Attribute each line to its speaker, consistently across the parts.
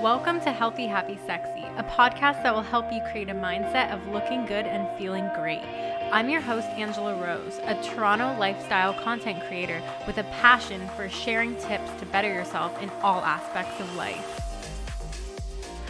Speaker 1: Welcome to Healthy, Happy, Sexy, a podcast that will help you create a mindset of looking good and feeling great. I'm your host, Angela Rose, a Toronto lifestyle content creator with a passion for sharing tips to better yourself in all aspects of life.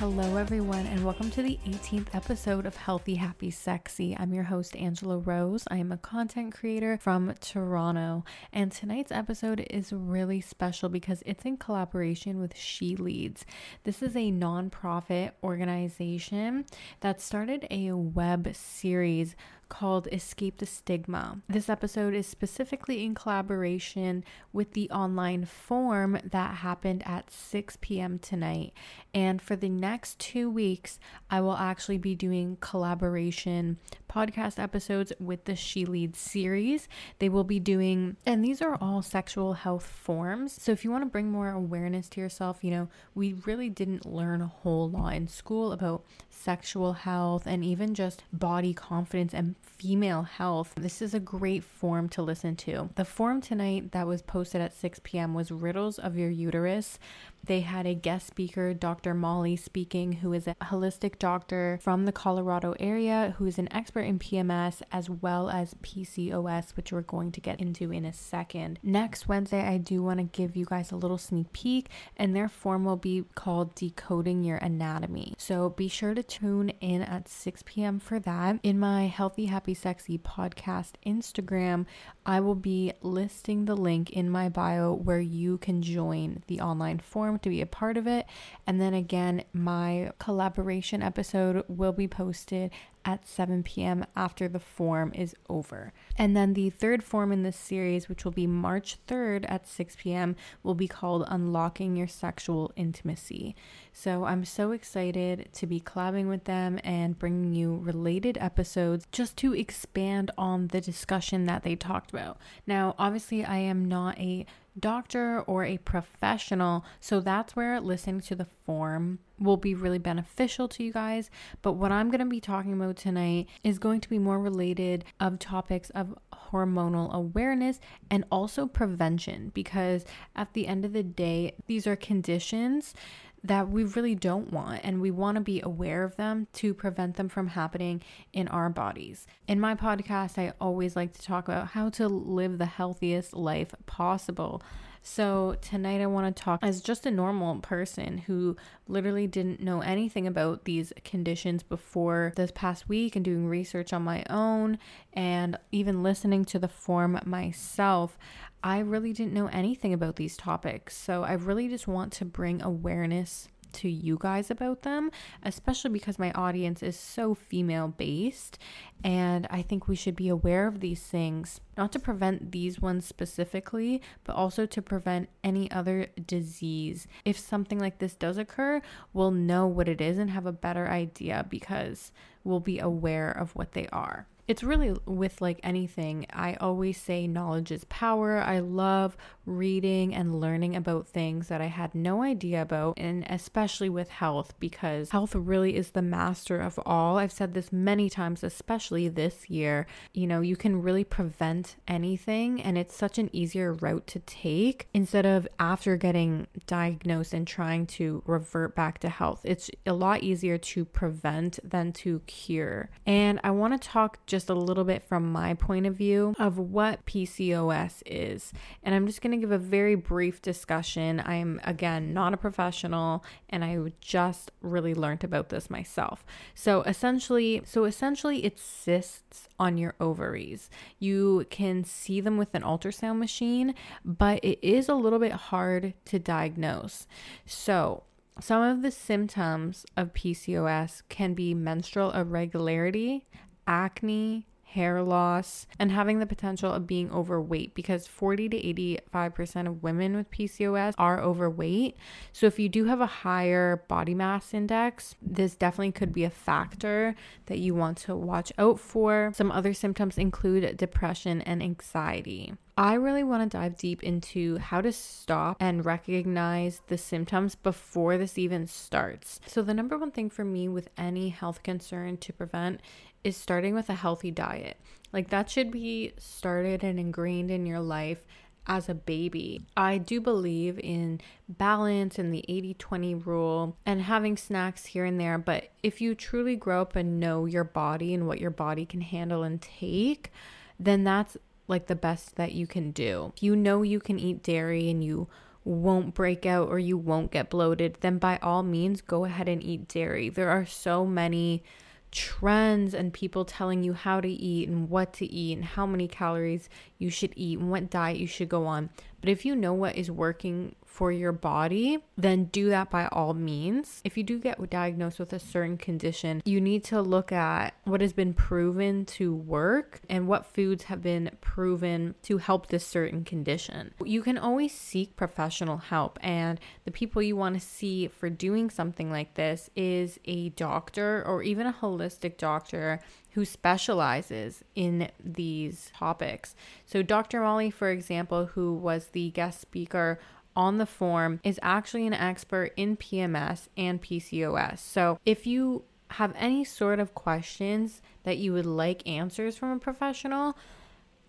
Speaker 1: Hello, everyone, and welcome to the 18th episode of Healthy, Happy, Sexy. I'm your host, Angela Rose. I am a content creator from Toronto, and tonight's episode is really special because it's in collaboration with She Leads. This is a nonprofit organization that started a web series called Escape the Stigma. This episode is specifically in collaboration with the online form that happened at 6 p.m. tonight. And for the next two weeks, I will actually be doing collaboration podcast episodes with the She Leads series. They will be doing, and these are all sexual health forms. So if you want to bring more awareness to yourself, you know, we really didn't learn a whole lot in school about sexual health and even just body confidence and female health. This is a great form to listen to. The form tonight that was posted at 6 p.m. was Riddles of Your Uterus. They had a guest speaker, Dr. Molly, speaking, who is a holistic doctor from the Colorado area who is an expert in PMS as well as PCOS, which we're going to get into in a second. Next Wednesday, I do want to give you guys a little sneak peek, and their form will be called Decoding Your Anatomy. So be sure to tune in at 6 p.m. for that. In my Healthy, Happy, Sexy podcast Instagram, I will be listing the link in my bio where you can join the online forum to be a part of it. And then again, my collaboration episode will be posted at 7 p.m. after the form is over. And then the third form in this series, which will be March 3rd at 6 p.m., will be called Unlocking Your Sexual Intimacy. So I'm so excited to be collabing with them and bringing you related episodes just to expand on the discussion that they talked about. Now, obviously, I am not a doctor or a professional. So that's where listening to the form will be really beneficial to you guys. But what I'm going to be talking about tonight is going to be more related of topics of hormonal awareness and also prevention because at the end of the day, these are conditions that we really don't want and we want to be aware of them to prevent them from happening in our bodies. In my podcast, I always like to talk about how to live the healthiest life possible. So, tonight I want to talk as just a normal person who literally didn't know anything about these conditions before this past week and doing research on my own and even listening to the form myself. I really didn't know anything about these topics. So, I really just want to bring awareness to you guys about them, especially because my audience is so female based. And I think we should be aware of these things, not to prevent these ones specifically, but also to prevent any other disease. If something like this does occur, we'll know what it is and have a better idea because we'll be aware of what they are it's really with like anything. I always say knowledge is power. I love reading and learning about things that I had no idea about, and especially with health, because health really is the master of all. I've said this many times, especially this year. You know, you can really prevent anything, and it's such an easier route to take instead of after getting diagnosed and trying to revert back to health. It's a lot easier to prevent than to cure. And I want to talk just just a little bit from my point of view of what PCOS is. And I'm just going to give a very brief discussion. I'm, again, not a professional and I just really learned about this myself. So essentially, so essentially it's cysts on your ovaries. You can see them with an ultrasound machine, but it is a little bit hard to diagnose. So, some of the symptoms of PCOS can be menstrual irregularity, acne, hair loss, and having the potential of being overweight because 40 to 85% of women with PCOS are overweight. So, if you do have a higher body mass index, this definitely could be a factor that you want to watch out for. Some other symptoms include depression and anxiety. I really want to dive deep into how to stop and recognize the symptoms before this even starts. So, the number one thing for me with any health concern to prevent is starting with a healthy diet. Like that should be started and ingrained in your life as a baby. I do believe in balance and the 80 20 rule and having snacks here and there. But if you truly grow up and know your body and what your body can handle and take, then that's like the best that you can do. If you know you can eat dairy and you won't break out or you won't get bloated, then by all means go ahead and eat dairy. There are so many trends and people telling you how to eat and what to eat and how many calories you should eat and what diet you should go on. But if you know what is working for your body, then do that by all means. If you do get diagnosed with a certain condition, you need to look at what has been proven to work and what foods have been proven to help this certain condition. You can always seek professional help, and the people you want to see for doing something like this is a doctor or even a holistic doctor who specializes in these topics. So, Dr. Molly, for example, who was the guest speaker on the form is actually an expert in PMS and PCOS. So if you have any sort of questions that you would like answers from a professional,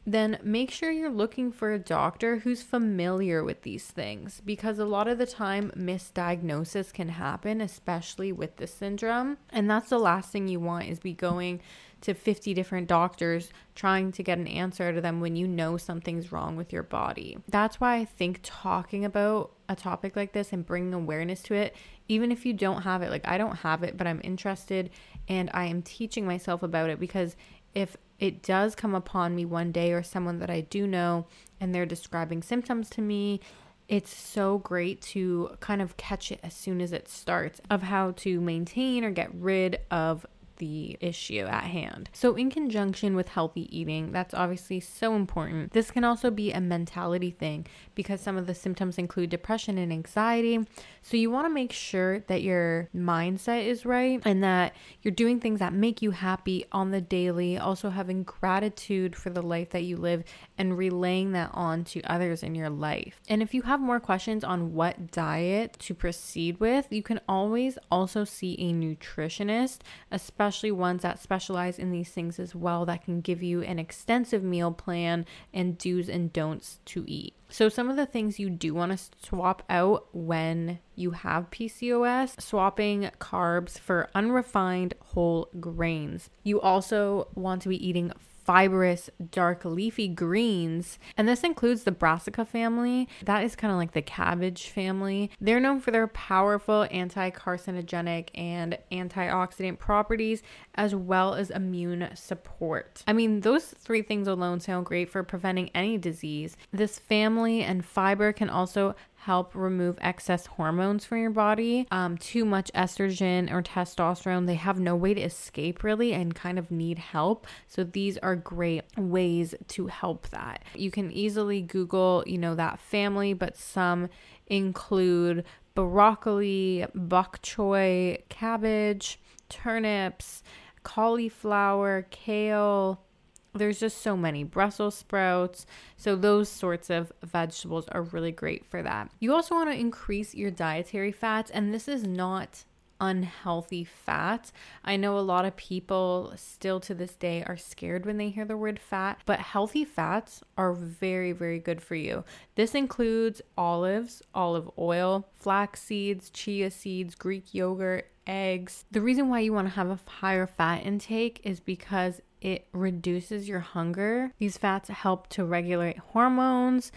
Speaker 1: then make sure you're looking for a doctor who's familiar with these things because a lot of the time misdiagnosis can happen especially with this syndrome and that's the last thing you want is be going to 50 different doctors trying to get an answer to them when you know something's wrong with your body. That's why I think talking about a topic like this and bringing awareness to it, even if you don't have it, like I don't have it, but I'm interested and I am teaching myself about it because if it does come upon me one day or someone that I do know and they're describing symptoms to me, it's so great to kind of catch it as soon as it starts of how to maintain or get rid of the issue at hand. So, in conjunction with healthy eating, that's obviously so important. This can also be a mentality thing because some of the symptoms include depression and anxiety. So, you want to make sure that your mindset is right and that you're doing things that make you happy on the daily, also having gratitude for the life that you live and relaying that on to others in your life. And if you have more questions on what diet to proceed with, you can always also see a nutritionist, especially especially ones that specialize in these things as well, that can give you an extensive meal plan and do's and don'ts to eat. So, some of the things you do want to swap out when you have PCOS, swapping carbs for unrefined whole grains. You also want to be eating fibrous dark leafy greens. And this includes the brassica family. That is kind of like the cabbage family. They're known for their powerful anti carcinogenic and antioxidant properties, as well as immune support. I mean, those three things alone sound great for preventing any disease. This family and fiber can also help remove excess hormones from your body. Um, too much estrogen or testosterone, they have no way to escape really and kind of need help. So these are great ways to help that. You can easily Google, you know, that family, but some include broccoli, bok choy, cabbage, turnips, cauliflower, kale there's just so many Brussels sprouts. So, those sorts of vegetables are really great for that. You also want to increase your dietary fats, and this is not unhealthy fat. I know a lot of people still to this day are scared when they hear the word fat, but healthy fats are very, very good for you. This includes olives, olive oil, flax seeds, chia seeds, Greek yogurt, eggs. The reason why you want to have a higher fat intake is because it reduces your hunger. These fats help to regulate hormones,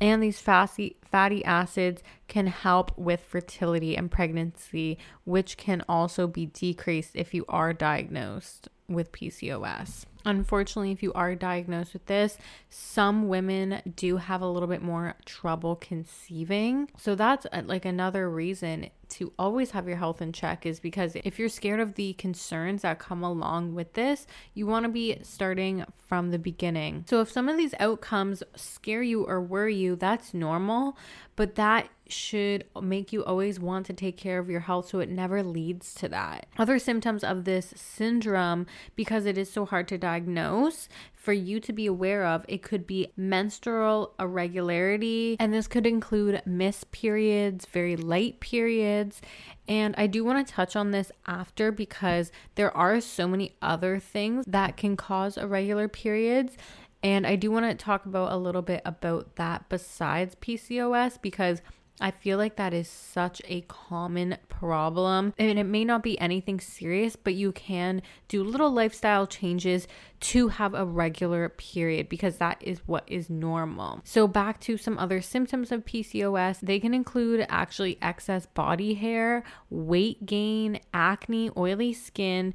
Speaker 1: and these fatty, fatty acids can help with fertility and pregnancy, which can also be decreased if you are diagnosed with PCOS. Unfortunately, if you are diagnosed with this, some women do have a little bit more trouble conceiving. So that's uh, like another reason to always have your health in check is because if you're scared of the concerns that come along with this, you want to be starting from the beginning. So if some of these outcomes scare you or worry you, that's normal, but that should make you always want to take care of your health so it never leads to that. Other symptoms of this syndrome, because it is so hard to diagnose, for you to be aware of, it could be menstrual irregularity, and this could include missed periods, very light periods. And I do want to touch on this after because there are so many other things that can cause irregular periods And I do want to talk about a little bit about that besides PCOS because I feel like that is such a common problem. And it may not be anything serious, but you can do little lifestyle changes to have a regular period because that is what is normal. So, back to some other symptoms of PCOS, they can include actually excess body hair, weight gain, acne, oily skin,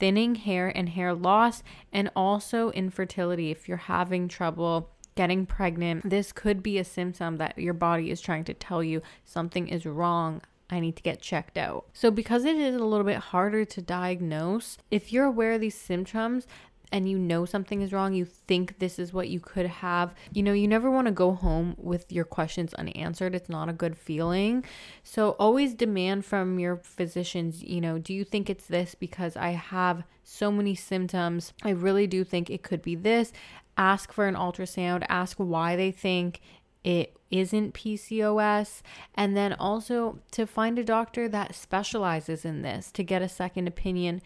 Speaker 1: thinning hair and hair loss, and also infertility if you're having trouble getting pregnant, this could be a symptom that your body is trying to tell you something is wrong. I need to get checked out. So, because it is a little bit harder to diagnose, if you're aware of these symptoms, and you know something is wrong, you think this is what you could have, you know, you never want to go home with your questions unanswered. It's not a good feeling. So always demand from your physicians, you know, do you think it's this because I have so many symptoms? I really do think it could be this ask for an ultrasound, ask why they think it isn't PCOS, and then also to find a doctor that specializes in this to get a second opinion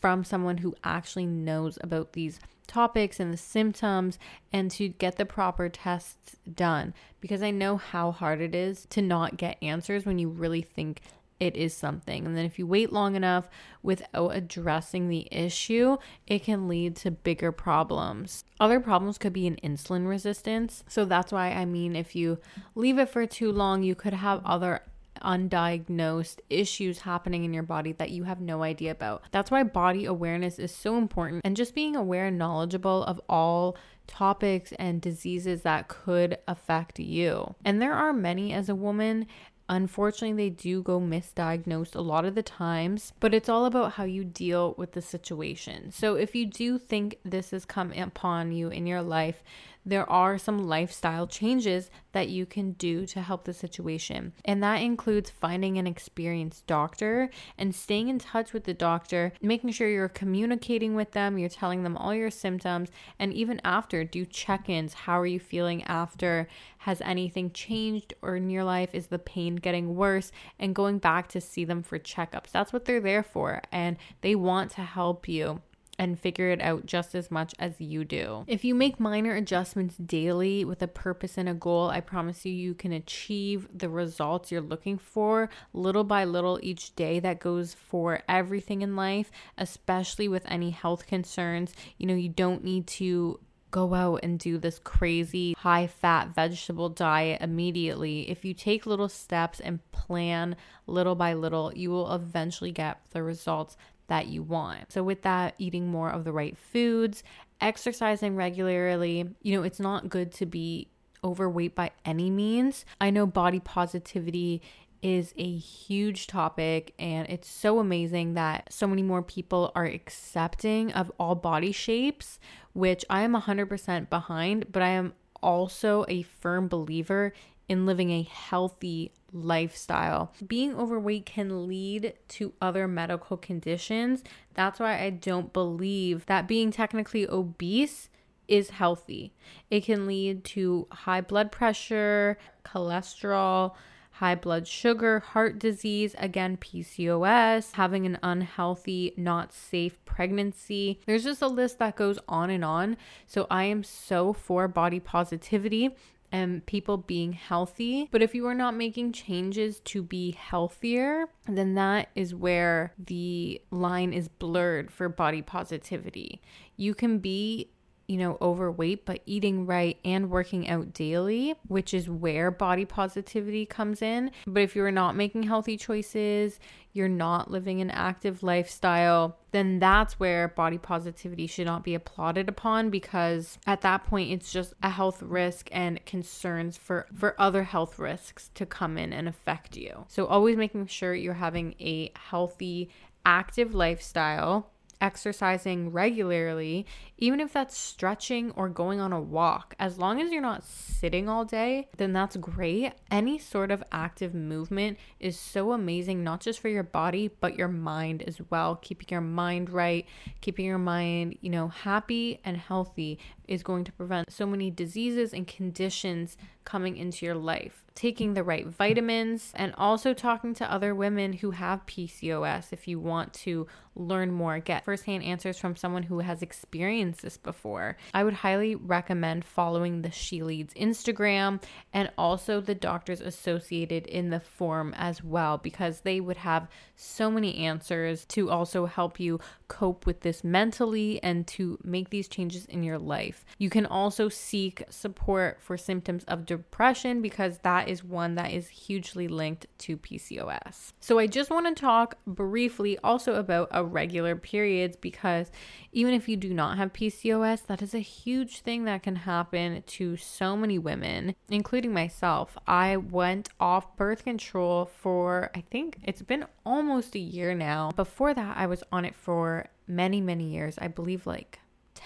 Speaker 1: from someone who actually knows about these topics and the symptoms and to get the proper tests done. Because I know how hard it is to not get answers when you really think it is something. And then if you wait long enough without addressing the issue, it can lead to bigger problems. Other problems could be an insulin resistance. So that's why I mean, if you leave it for too long, you could have other undiagnosed issues happening in your body that you have no idea about. That's why body awareness is so important and just being aware and knowledgeable of all topics and diseases that could affect you. And there are many as a woman, Unfortunately, they do go misdiagnosed a lot of the times, but it's all about how you deal with the situation. So, if you do think this has come upon you in your life, there are some lifestyle changes that you can do to help the situation. And that includes finding an experienced doctor and staying in touch with the doctor, making sure you're communicating with them, you're telling them all your symptoms, and even after, do check ins. How are you feeling after? Has anything changed or in your life? Is the pain getting worse? And going back to see them for checkups. That's what they're there for, and they want to help you and figure it out just as much as you do. If you make minor adjustments daily with a purpose and a goal, I promise you, you can achieve the results you're looking for little by little each day. That goes for everything in life, especially with any health concerns. You know, you don't need to go out and do this crazy high fat vegetable diet immediately. If you take little steps and plan little by little, you will eventually get the results that you want. So, with that, eating more of the right foods, exercising regularly, you know, it's not good to be overweight by any means. I know body positivity is a huge topic and it's so amazing that so many more people are accepting of all body shapes, which I am 100% behind, but I am also a firm believer in living a healthy lifestyle. Being overweight can lead to other medical conditions. That's why I don't believe that being technically obese is healthy. It can lead to high blood pressure, cholesterol, high blood sugar, heart disease, again, PCOS, having an unhealthy, not safe pregnancy. There's just a list that goes on and on. So I am so for body positivity and people being healthy. But if you are not making changes to be healthier, then that is where the line is blurred for body positivity. You can be you know, overweight, but eating right and working out daily, which is where body positivity comes in. But if you're not making healthy choices, you're not living an active lifestyle, then that's where body positivity should not be applauded upon because at that point it's just a health risk and concerns for for other health risks to come in and affect you. So always making sure you're having a healthy active lifestyle exercising regularly, even if that's stretching or going on a walk, as long as you're not sitting all day, then that's great. Any sort of active movement is so amazing, not just for your body, but your mind as well. Keeping your mind right, keeping your mind, you know, happy and healthy is going to prevent so many diseases and conditions coming into your life. Taking the right vitamins and also talking to other women who have PCOS if you want to learn more, get firsthand answers from someone who has experienced this before. I would highly recommend following the She Leads Instagram and also the doctors associated in the forum as well because they would have so many answers to also help you cope with this mentally and to make these changes in your life. You can also seek support for symptoms of depression because that is one that is hugely linked to PCOS. So I just want to talk briefly also about irregular periods because even if you do not have PCOS, that is a huge thing that can happen to so many women, including myself. I went off birth control for I think it's been almost a year now. Before that, I was on it for many, many years. I believe like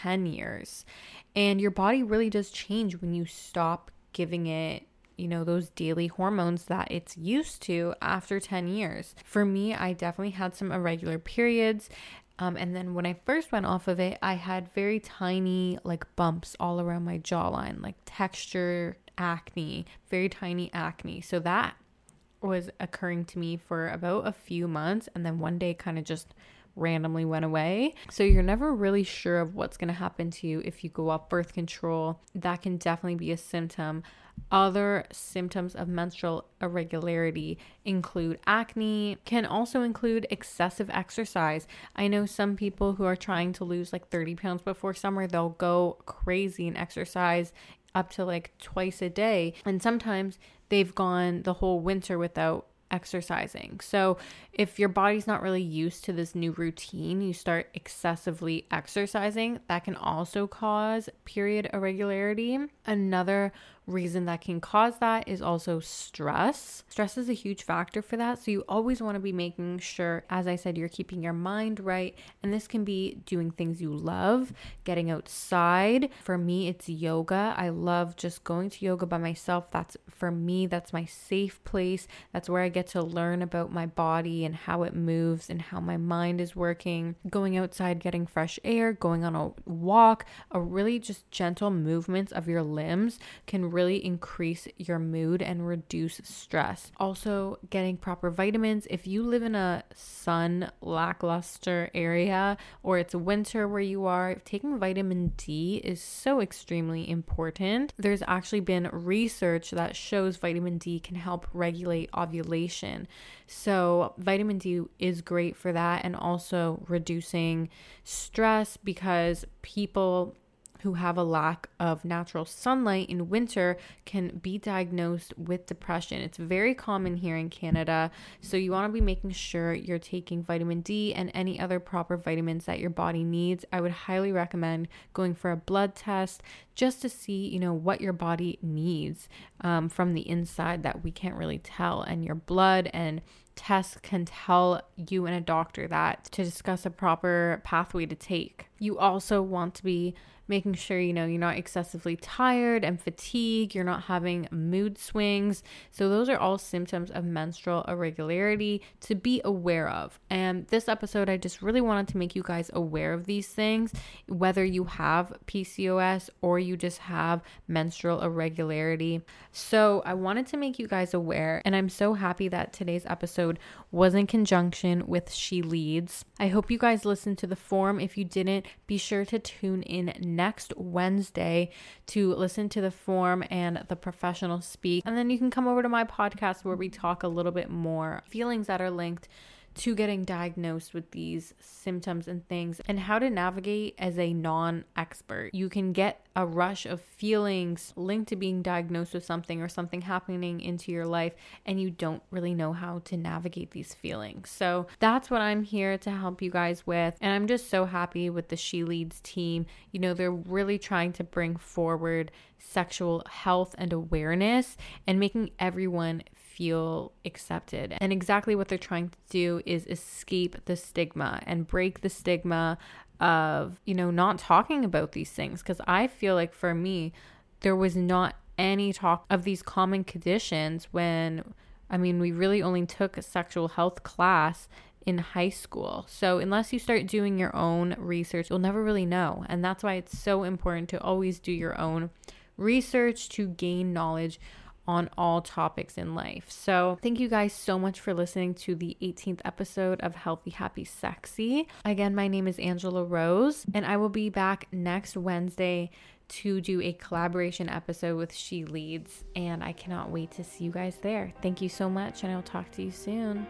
Speaker 1: 10 years. And your body really does change when you stop giving it you know, those daily hormones that it's used to after 10 years. For me, I definitely had some irregular periods. Um, and then when I first went off of it, I had very tiny, like bumps all around my jawline, like texture acne, very tiny acne. So that was occurring to me for about a few months. And then one day kind of just randomly went away. So you're never really sure of what's going to happen to you if you go off birth control. That can definitely be a symptom. Other symptoms of menstrual irregularity include acne, can also include excessive exercise. I know some people who are trying to lose like 30 pounds before summer, they'll go crazy and exercise up to like twice a day. And sometimes they've gone the whole winter without exercising. So, if your body's not really used to this new routine, you start excessively exercising, that can also cause period irregularity. Another reason that can cause that is also stress. Stress is a huge factor for that. So you always want to be making sure, as I said, you're keeping your mind right. And this can be doing things you love, getting outside. For me, it's yoga. I love just going to yoga by myself. That's for me, that's my safe place. That's where I get to learn about my body and how it moves and how my mind is working. Going outside, getting fresh air, going on a walk, a really just gentle movements of your limbs can really increase your mood and reduce stress. Also, getting proper vitamins. If you live in a sun lackluster area or it's winter where you are, taking vitamin D is so extremely important. There's actually been research that shows vitamin D can help regulate ovulation. So, vitamin D is great for that and also reducing stress because people who have a lack of natural sunlight in winter can be diagnosed with depression. It's very common here in Canada. So you want to be making sure you're taking vitamin D and any other proper vitamins that your body needs. I would highly recommend going for a blood test just to see, you know, what your body needs um, from the inside that we can't really tell. And your blood and tests can tell you and a doctor that to discuss a proper pathway to take. You also want to be making sure you know you're not excessively tired and fatigued, you're not having mood swings. So, those are all symptoms of menstrual irregularity to be aware of. And this episode, I just really wanted to make you guys aware of these things, whether you have PCOS or you just have menstrual irregularity. So, I wanted to make you guys aware, and I'm so happy that today's episode was in conjunction with She Leads. I hope you guys listened to the form If you didn't, be sure to tune in next Wednesday to listen to the form and the professional speak. And then you can come over to my podcast where we talk a little bit more feelings that are linked to getting diagnosed with these symptoms and things and how to navigate as a non expert. You can get a rush of feelings linked to being diagnosed with something or something happening into your life, and you don't really know how to navigate these feelings. So that's what I'm here to help you guys with. And I'm just so happy with the She Leads team. You know, they're really trying to bring forward sexual health and awareness and making everyone feel accepted. And exactly what they're trying to do is escape the stigma and break the stigma of, you know, not talking about these things. Because I feel like for me, there was not any talk of these common conditions when, I mean, we really only took a sexual health class in high school. So, unless you start doing your own research, you'll never really know. And that's why it's so important to always do your own research to gain knowledge on all topics in life. So, thank you guys so much for listening to the 18th episode of Healthy, Happy, Sexy. Again, my name is Angela Rose, and I will be back next Wednesday to do a collaboration episode with She Leads. And I cannot wait to see you guys there. Thank you so much, and I'll talk to you soon.